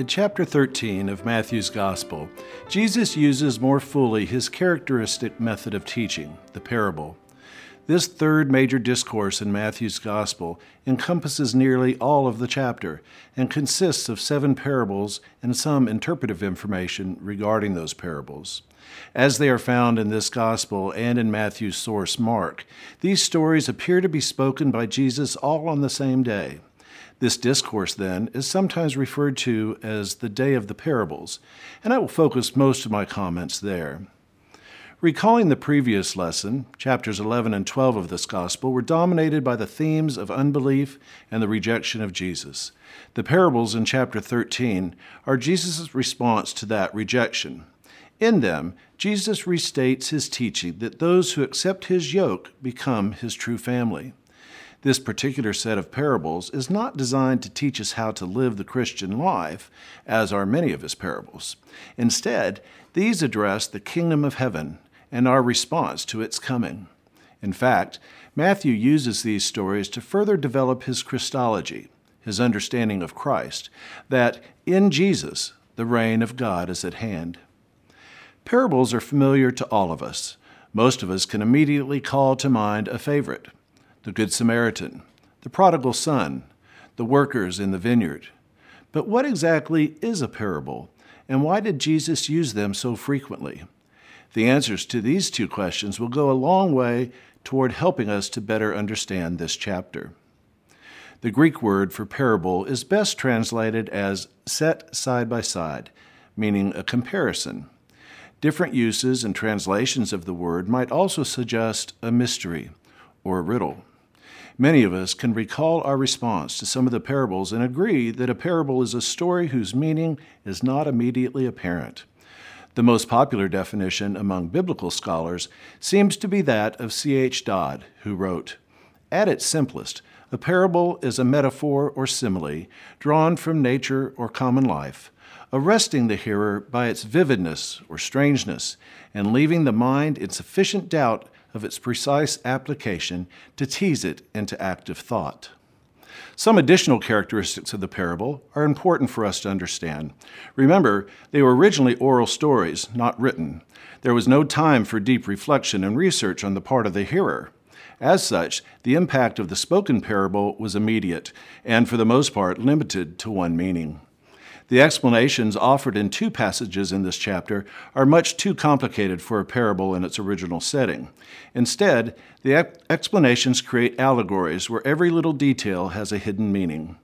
In chapter 13 of Matthew's Gospel, Jesus uses more fully his characteristic method of teaching, the parable. This third major discourse in Matthew's Gospel encompasses nearly all of the chapter and consists of seven parables and some interpretive information regarding those parables. As they are found in this Gospel and in Matthew's source, Mark, these stories appear to be spoken by Jesus all on the same day. This discourse, then, is sometimes referred to as the Day of the Parables, and I will focus most of my comments there. Recalling the previous lesson, chapters 11 and 12 of this gospel were dominated by the themes of unbelief and the rejection of Jesus. The parables in chapter 13 are Jesus' response to that rejection. In them, Jesus restates his teaching that those who accept his yoke become his true family. This particular set of parables is not designed to teach us how to live the Christian life, as are many of his parables. Instead, these address the kingdom of heaven and our response to its coming. In fact, Matthew uses these stories to further develop his Christology, his understanding of Christ, that in Jesus the reign of God is at hand. Parables are familiar to all of us. Most of us can immediately call to mind a favorite the Good Samaritan, the prodigal son, the workers in the vineyard. But what exactly is a parable, and why did Jesus use them so frequently? The answers to these two questions will go a long way toward helping us to better understand this chapter. The Greek word for parable is best translated as set side by side, meaning a comparison. Different uses and translations of the word might also suggest a mystery or a riddle. Many of us can recall our response to some of the parables and agree that a parable is a story whose meaning is not immediately apparent. The most popular definition among biblical scholars seems to be that of C.H. Dodd, who wrote At its simplest, a parable is a metaphor or simile drawn from nature or common life, arresting the hearer by its vividness or strangeness, and leaving the mind in sufficient doubt of its precise application to tease it into active thought. Some additional characteristics of the parable are important for us to understand. Remember, they were originally oral stories, not written. There was no time for deep reflection and research on the part of the hearer. As such, the impact of the spoken parable was immediate and, for the most part, limited to one meaning. The explanations offered in two passages in this chapter are much too complicated for a parable in its original setting. Instead, the explanations create allegories where every little detail has a hidden meaning.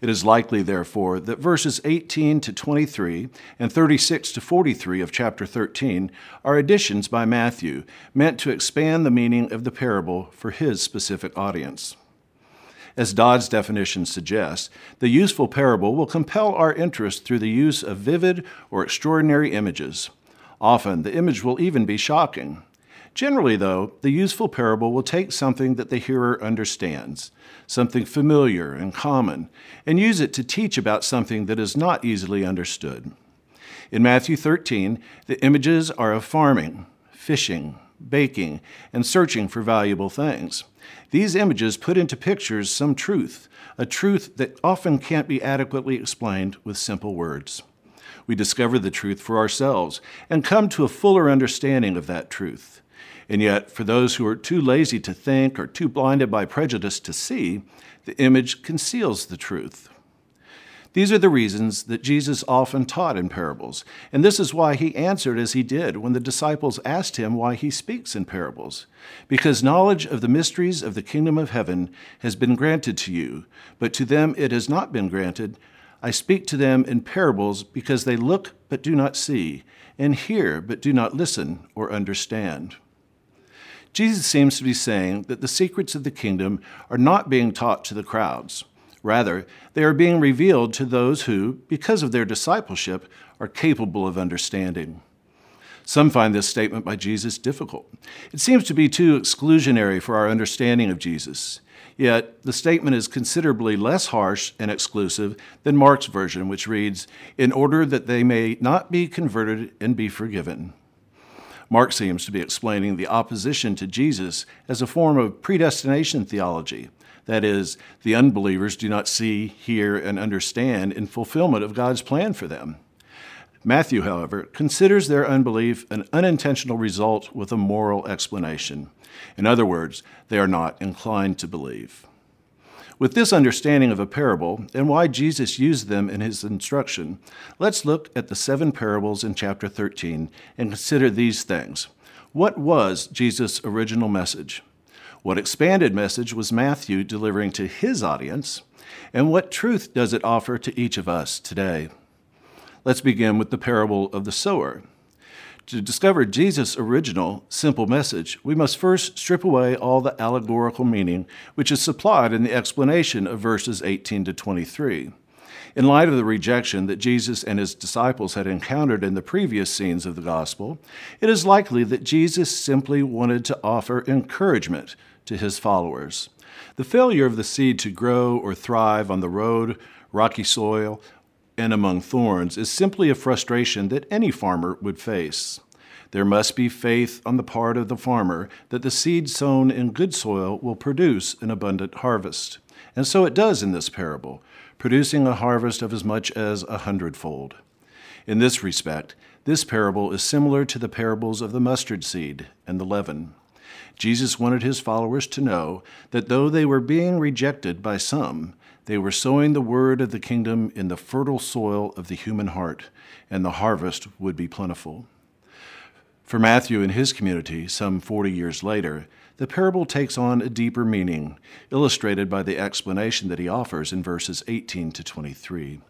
It is likely, therefore, that verses 18 to 23 and 36 to 43 of chapter 13 are additions by Matthew meant to expand the meaning of the parable for his specific audience. As Dodd's definition suggests, the useful parable will compel our interest through the use of vivid or extraordinary images. Often, the image will even be shocking. Generally, though, the useful parable will take something that the hearer understands, something familiar and common, and use it to teach about something that is not easily understood. In Matthew 13, the images are of farming, fishing, baking, and searching for valuable things. These images put into pictures some truth, a truth that often can't be adequately explained with simple words. We discover the truth for ourselves and come to a fuller understanding of that truth. And yet, for those who are too lazy to think or too blinded by prejudice to see, the image conceals the truth. These are the reasons that Jesus often taught in parables, and this is why he answered as he did when the disciples asked him why he speaks in parables. Because knowledge of the mysteries of the kingdom of heaven has been granted to you, but to them it has not been granted. I speak to them in parables because they look but do not see, and hear but do not listen or understand. Jesus seems to be saying that the secrets of the kingdom are not being taught to the crowds. Rather, they are being revealed to those who, because of their discipleship, are capable of understanding. Some find this statement by Jesus difficult. It seems to be too exclusionary for our understanding of Jesus. Yet, the statement is considerably less harsh and exclusive than Mark's version, which reads, In order that they may not be converted and be forgiven. Mark seems to be explaining the opposition to Jesus as a form of predestination theology, That is, the unbelievers do not see, hear, and understand in fulfillment of God's plan for them. Matthew, however, considers their unbelief an unintentional result with a moral explanation. In other words, they are not inclined to believe. With this understanding of a parable and why Jesus used them in his instruction, let's look at the seven parables in chapter 13 and consider these things. What was Jesus' original message? What expanded message was Matthew delivering to his audience? And what truth does it offer to each of us today? Let's begin with the parable of the sower. To discover Jesus' original, simple message, we must first strip away all the allegorical meaning which is supplied in the explanation of verses 18 to 23. In light of the rejection that Jesus and his disciples had encountered in the previous scenes of the gospel, it is likely that Jesus simply wanted to offer encouragement to his followers. The failure of the seed to grow or thrive on the road, rocky soil, and among thorns is simply a frustration that any farmer would face. There must be faith on the part of the farmer that the seed sown in good soil will produce an abundant harvest. And so it does in this parable, producing a harvest of as much as a hundredfold. In this respect, this parable is similar to the parables of the mustard seed and the leaven. Jesus wanted his followers to know that though they were being rejected by some, they were sowing the word of the kingdom in the fertile soil of the human heart, and the harvest would be plentiful. For Matthew and his community, some 40 years later, the parable takes on a deeper meaning, illustrated by the explanation that he offers in verses 18 to 23.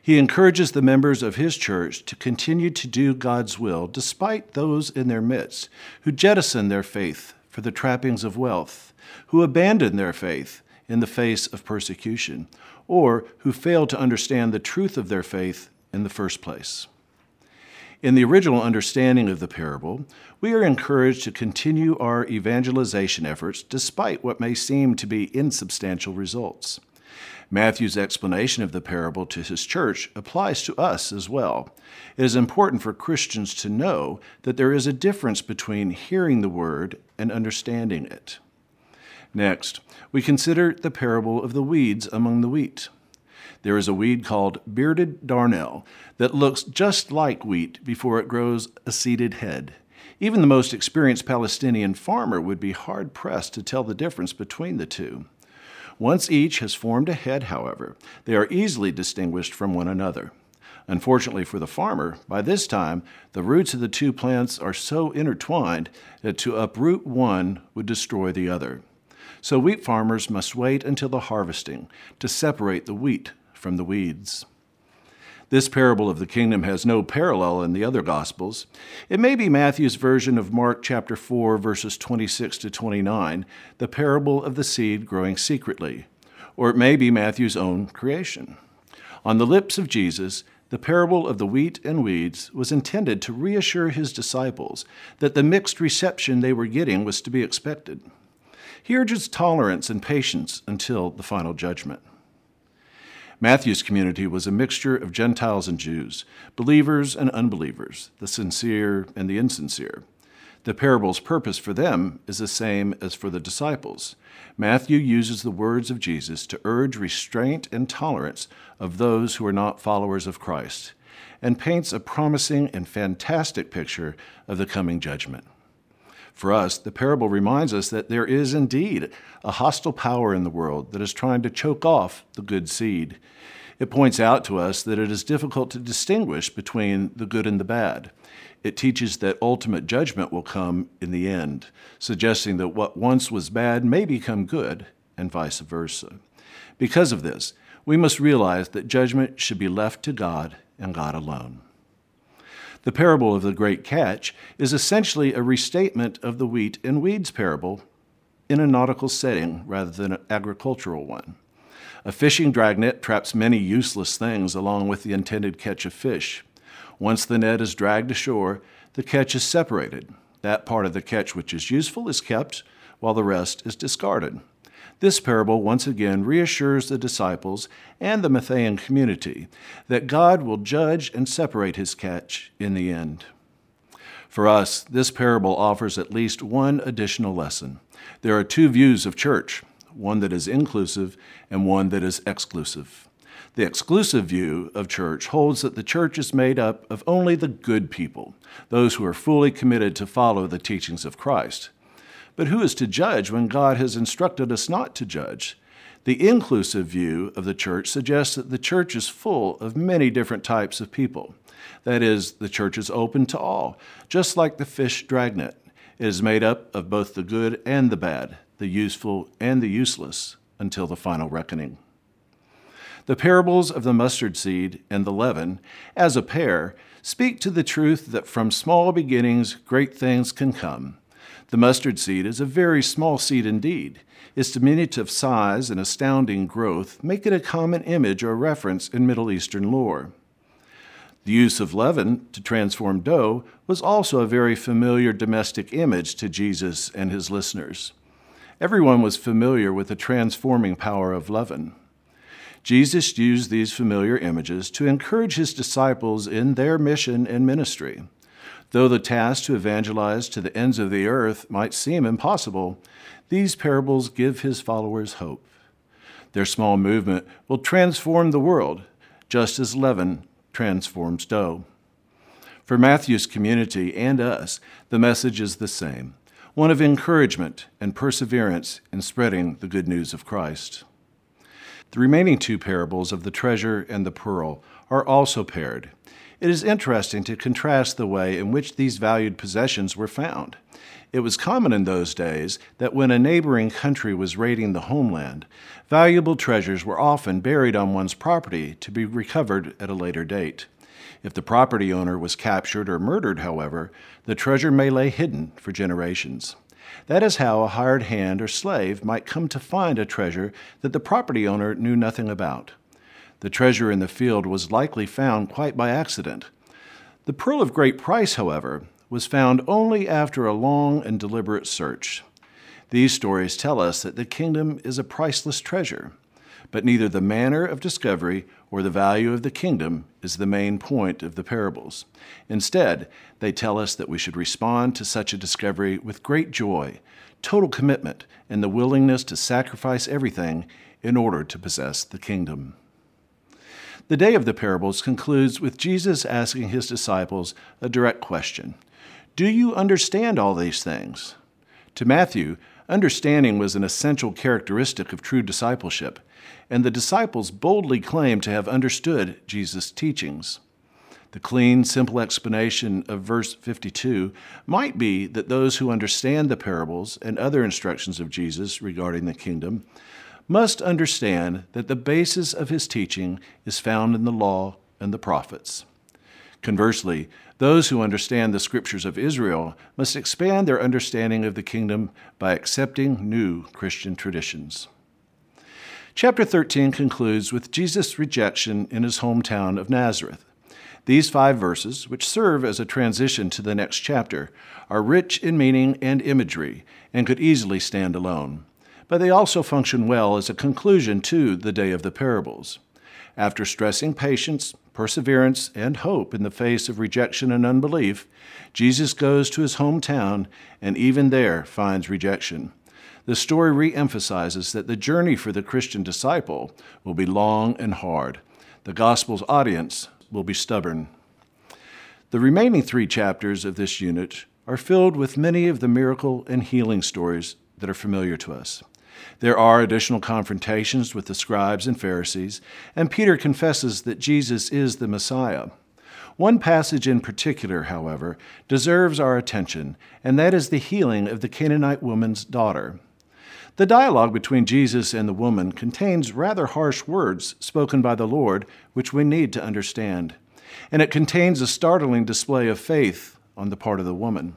He encourages the members of his church to continue to do God's will despite those in their midst who jettison their faith for the trappings of wealth, who abandon their faith in the face of persecution, or who fail to understand the truth of their faith in the first place. In the original understanding of the parable, we are encouraged to continue our evangelization efforts despite what may seem to be insubstantial results. Matthew's explanation of the parable to his church applies to us as well. It is important for Christians to know that there is a difference between hearing the word and understanding it. Next, we consider the parable of the weeds among the wheat. There is a weed called bearded darnel that looks just like wheat before it grows a seeded head. Even the most experienced Palestinian farmer would be hard pressed to tell the difference between the two. Once each has formed a head, however, they are easily distinguished from one another. Unfortunately for the farmer, by this time, the roots of the two plants are so intertwined that to uproot one would destroy the other. So wheat farmers must wait until the harvesting to separate the wheat from the weeds. This parable of the kingdom has no parallel in the other Gospels. It may be Matthew's version of Mark chapter 4, verses 26 to 29, the parable of the seed growing secretly, or it may be Matthew's own creation. On the lips of Jesus, the parable of the wheat and weeds was intended to reassure his disciples that the mixed reception they were getting was to be expected. He urges tolerance and patience until the final judgment. Matthew's community was a mixture of Gentiles and Jews, believers and unbelievers, the sincere and the insincere. The parable's purpose for them is the same as for the disciples. Matthew uses the words of Jesus to urge restraint and tolerance of those who are not followers of Christ, and paints a promising and fantastic picture of the coming judgment. For us, the parable reminds us that there is indeed a hostile power in the world that is trying to choke off the good seed. It points out to us that it is difficult to distinguish between the good and the bad. It teaches that ultimate judgment will come in the end, suggesting that what once was bad may become good, and vice versa. Because of this, we must realize that judgment should be left to God and God alone. The parable of the great catch is essentially a restatement of the wheat and weeds parable in a nautical setting rather than an agricultural one. A fishing dragnet traps many useless things along with the intended catch of fish. Once the net is dragged ashore, the catch is separated. That part of the catch which is useful is kept, while the rest is discarded. This parable once again reassures the disciples and the Matthean community that God will judge and separate his catch in the end. For us, this parable offers at least one additional lesson. There are two views of church one that is inclusive and one that is exclusive. The exclusive view of church holds that the church is made up of only the good people, those who are fully committed to follow the teachings of Christ. But who is to judge when God has instructed us not to judge? The inclusive view of the church suggests that the church is full of many different types of people. That is, the church is open to all, just like the fish dragnet. It is made up of both the good and the bad, the useful and the useless, until the final reckoning. The parables of the mustard seed and the leaven, as a pair, speak to the truth that from small beginnings great things can come. The mustard seed is a very small seed indeed. Its diminutive size and astounding growth make it a common image or reference in Middle Eastern lore. The use of leaven to transform dough was also a very familiar domestic image to Jesus and his listeners. Everyone was familiar with the transforming power of leaven. Jesus used these familiar images to encourage his disciples in their mission and ministry. Though the task to evangelize to the ends of the earth might seem impossible, these parables give his followers hope. Their small movement will transform the world, just as leaven transforms dough. For Matthew's community and us, the message is the same one of encouragement and perseverance in spreading the good news of Christ. The remaining two parables of the treasure and the pearl are also paired. It is interesting to contrast the way in which these valued possessions were found. It was common in those days that when a neighboring country was raiding the homeland, valuable treasures were often buried on one's property to be recovered at a later date. If the property owner was captured or murdered, however, the treasure may lay hidden for generations. That is how a hired hand or slave might come to find a treasure that the property owner knew nothing about. The treasure in the field was likely found quite by accident. The pearl of great price, however, was found only after a long and deliberate search. These stories tell us that the kingdom is a priceless treasure, but neither the manner of discovery or the value of the kingdom is the main point of the parables. Instead, they tell us that we should respond to such a discovery with great joy, total commitment, and the willingness to sacrifice everything in order to possess the kingdom. The day of the parables concludes with Jesus asking his disciples a direct question Do you understand all these things? To Matthew, understanding was an essential characteristic of true discipleship, and the disciples boldly claimed to have understood Jesus' teachings. The clean, simple explanation of verse 52 might be that those who understand the parables and other instructions of Jesus regarding the kingdom must understand that the basis of his teaching is found in the law and the prophets. Conversely, those who understand the scriptures of Israel must expand their understanding of the kingdom by accepting new Christian traditions. Chapter 13 concludes with Jesus' rejection in his hometown of Nazareth. These five verses, which serve as a transition to the next chapter, are rich in meaning and imagery and could easily stand alone. But they also function well as a conclusion to the day of the parables. After stressing patience, perseverance, and hope in the face of rejection and unbelief, Jesus goes to his hometown and even there finds rejection the story reemphasizes that the journey for the Christian disciple will be long and hard. The gospel's audience will be stubborn. The remaining three chapters of this unit are filled with many of the miracle and healing stories that are familiar to us. There are additional confrontations with the scribes and Pharisees, and Peter confesses that Jesus is the Messiah. One passage in particular, however, deserves our attention, and that is the healing of the Canaanite woman's daughter. The dialogue between Jesus and the woman contains rather harsh words spoken by the Lord, which we need to understand. And it contains a startling display of faith on the part of the woman.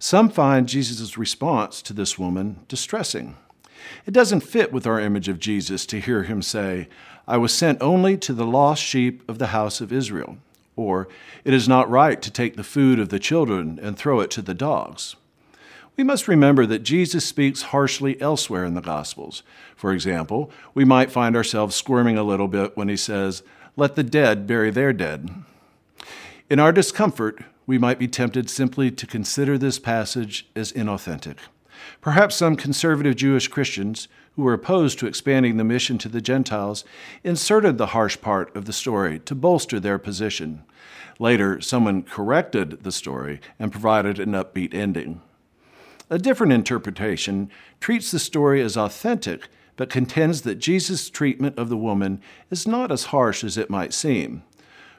Some find Jesus' response to this woman distressing. It doesn't fit with our image of Jesus to hear him say, I was sent only to the lost sheep of the house of Israel, or, It is not right to take the food of the children and throw it to the dogs. We must remember that Jesus speaks harshly elsewhere in the Gospels. For example, we might find ourselves squirming a little bit when he says, Let the dead bury their dead. In our discomfort, we might be tempted simply to consider this passage as inauthentic. Perhaps some conservative Jewish Christians who were opposed to expanding the mission to the Gentiles inserted the harsh part of the story to bolster their position. Later, someone corrected the story and provided an upbeat ending. A different interpretation treats the story as authentic, but contends that Jesus' treatment of the woman is not as harsh as it might seem.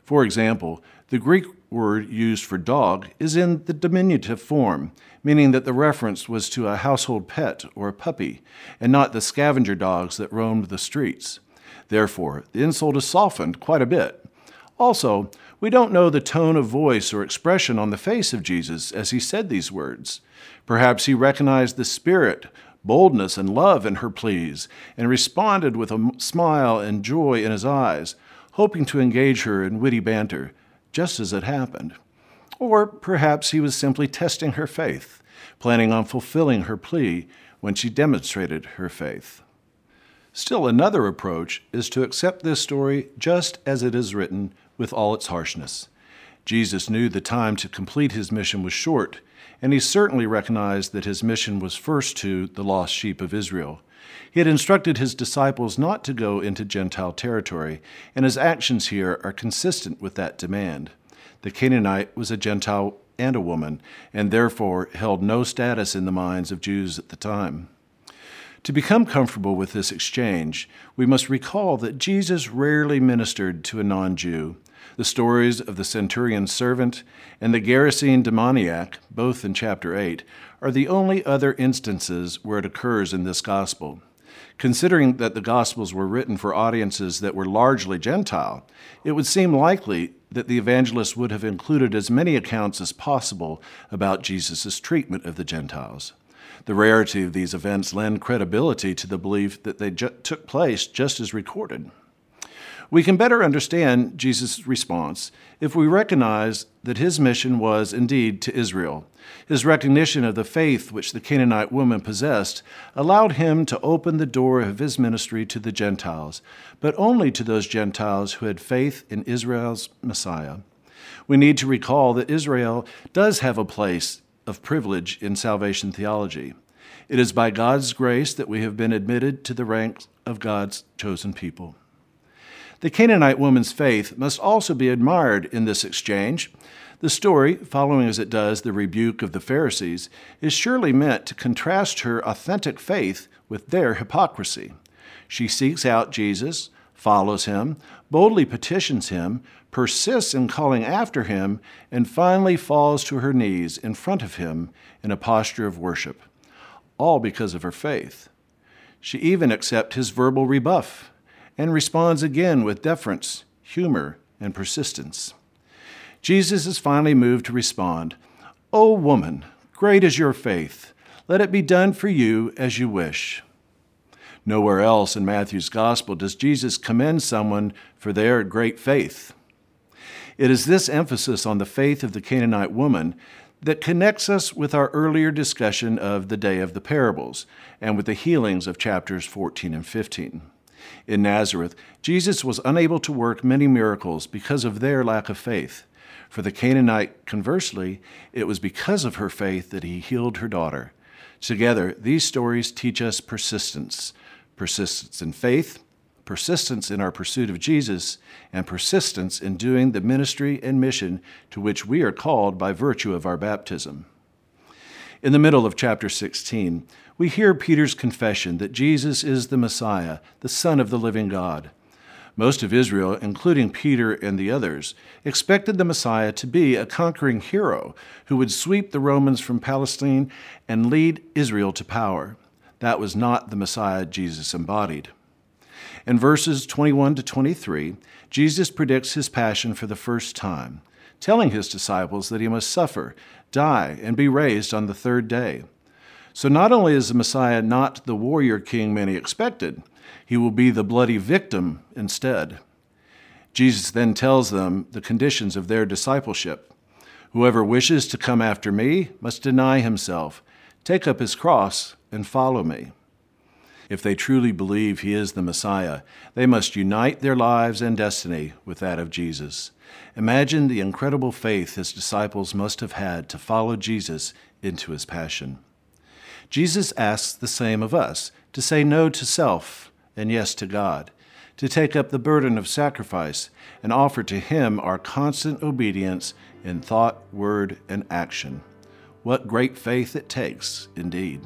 For example, the Greek word used for dog is in the diminutive form, meaning that the reference was to a household pet or a puppy, and not the scavenger dogs that roamed the streets. Therefore, the insult is softened quite a bit. Also, we don't know the tone of voice or expression on the face of Jesus as he said these words. Perhaps he recognized the spirit, boldness, and love in her pleas, and responded with a smile and joy in his eyes, hoping to engage her in witty banter, just as it happened. Or perhaps he was simply testing her faith, planning on fulfilling her plea when she demonstrated her faith. Still, another approach is to accept this story just as it is written with all its harshness. Jesus knew the time to complete his mission was short, and he certainly recognized that his mission was first to the lost sheep of Israel. He had instructed his disciples not to go into Gentile territory, and his actions here are consistent with that demand. The Canaanite was a Gentile and a woman, and therefore held no status in the minds of Jews at the time. To become comfortable with this exchange, we must recall that Jesus rarely ministered to a non Jew. The stories of the centurion's servant and the Gerasene demoniac, both in chapter 8, are the only other instances where it occurs in this gospel. Considering that the Gospels were written for audiences that were largely Gentile, it would seem likely that the evangelist would have included as many accounts as possible about Jesus' treatment of the Gentiles. The rarity of these events lend credibility to the belief that they ju- took place just as recorded. We can better understand Jesus' response if we recognize that his mission was indeed to Israel. His recognition of the faith which the Canaanite woman possessed allowed him to open the door of his ministry to the Gentiles, but only to those Gentiles who had faith in Israel's Messiah. We need to recall that Israel does have a place of privilege in salvation theology. It is by God's grace that we have been admitted to the ranks of God's chosen people. The Canaanite woman's faith must also be admired in this exchange. The story, following as it does the rebuke of the Pharisees, is surely meant to contrast her authentic faith with their hypocrisy. She seeks out Jesus, follows him, boldly petitions him, persists in calling after him, and finally falls to her knees in front of him in a posture of worship, all because of her faith. She even accepts his verbal rebuff and responds again with deference, humor, and persistence. Jesus is finally moved to respond, O woman, great is your faith. Let it be done for you as you wish. Nowhere else in Matthew's Gospel does Jesus commend someone for their great faith. It is this emphasis on the faith of the Canaanite woman that connects us with our earlier discussion of the day of the parables and with the healings of chapters 14 and 15. In Nazareth, Jesus was unable to work many miracles because of their lack of faith. For the Canaanite, conversely, it was because of her faith that he healed her daughter. Together, these stories teach us persistence persistence in faith, persistence in our pursuit of Jesus, and persistence in doing the ministry and mission to which we are called by virtue of our baptism. In the middle of chapter 16, we hear Peter's confession that Jesus is the Messiah, the Son of the living God. Most of Israel, including Peter and the others, expected the Messiah to be a conquering hero who would sweep the Romans from Palestine and lead Israel to power. That was not the Messiah Jesus embodied. In verses 21 to 23, Jesus predicts his passion for the first time, telling his disciples that he must suffer die, and be raised on the third day. So not only is the Messiah not the warrior king many expected, he will be the bloody victim instead. Jesus then tells them the conditions of their discipleship. Whoever wishes to come after me must deny himself, take up his cross, and follow me. If they truly believe he is the Messiah, they must unite their lives and destiny with that of Jesus. Imagine the incredible faith his disciples must have had to follow Jesus into his passion. Jesus asks the same of us to say no to self and yes to God, to take up the burden of sacrifice and offer to Him our constant obedience in thought, word, and action. What great faith it takes, indeed.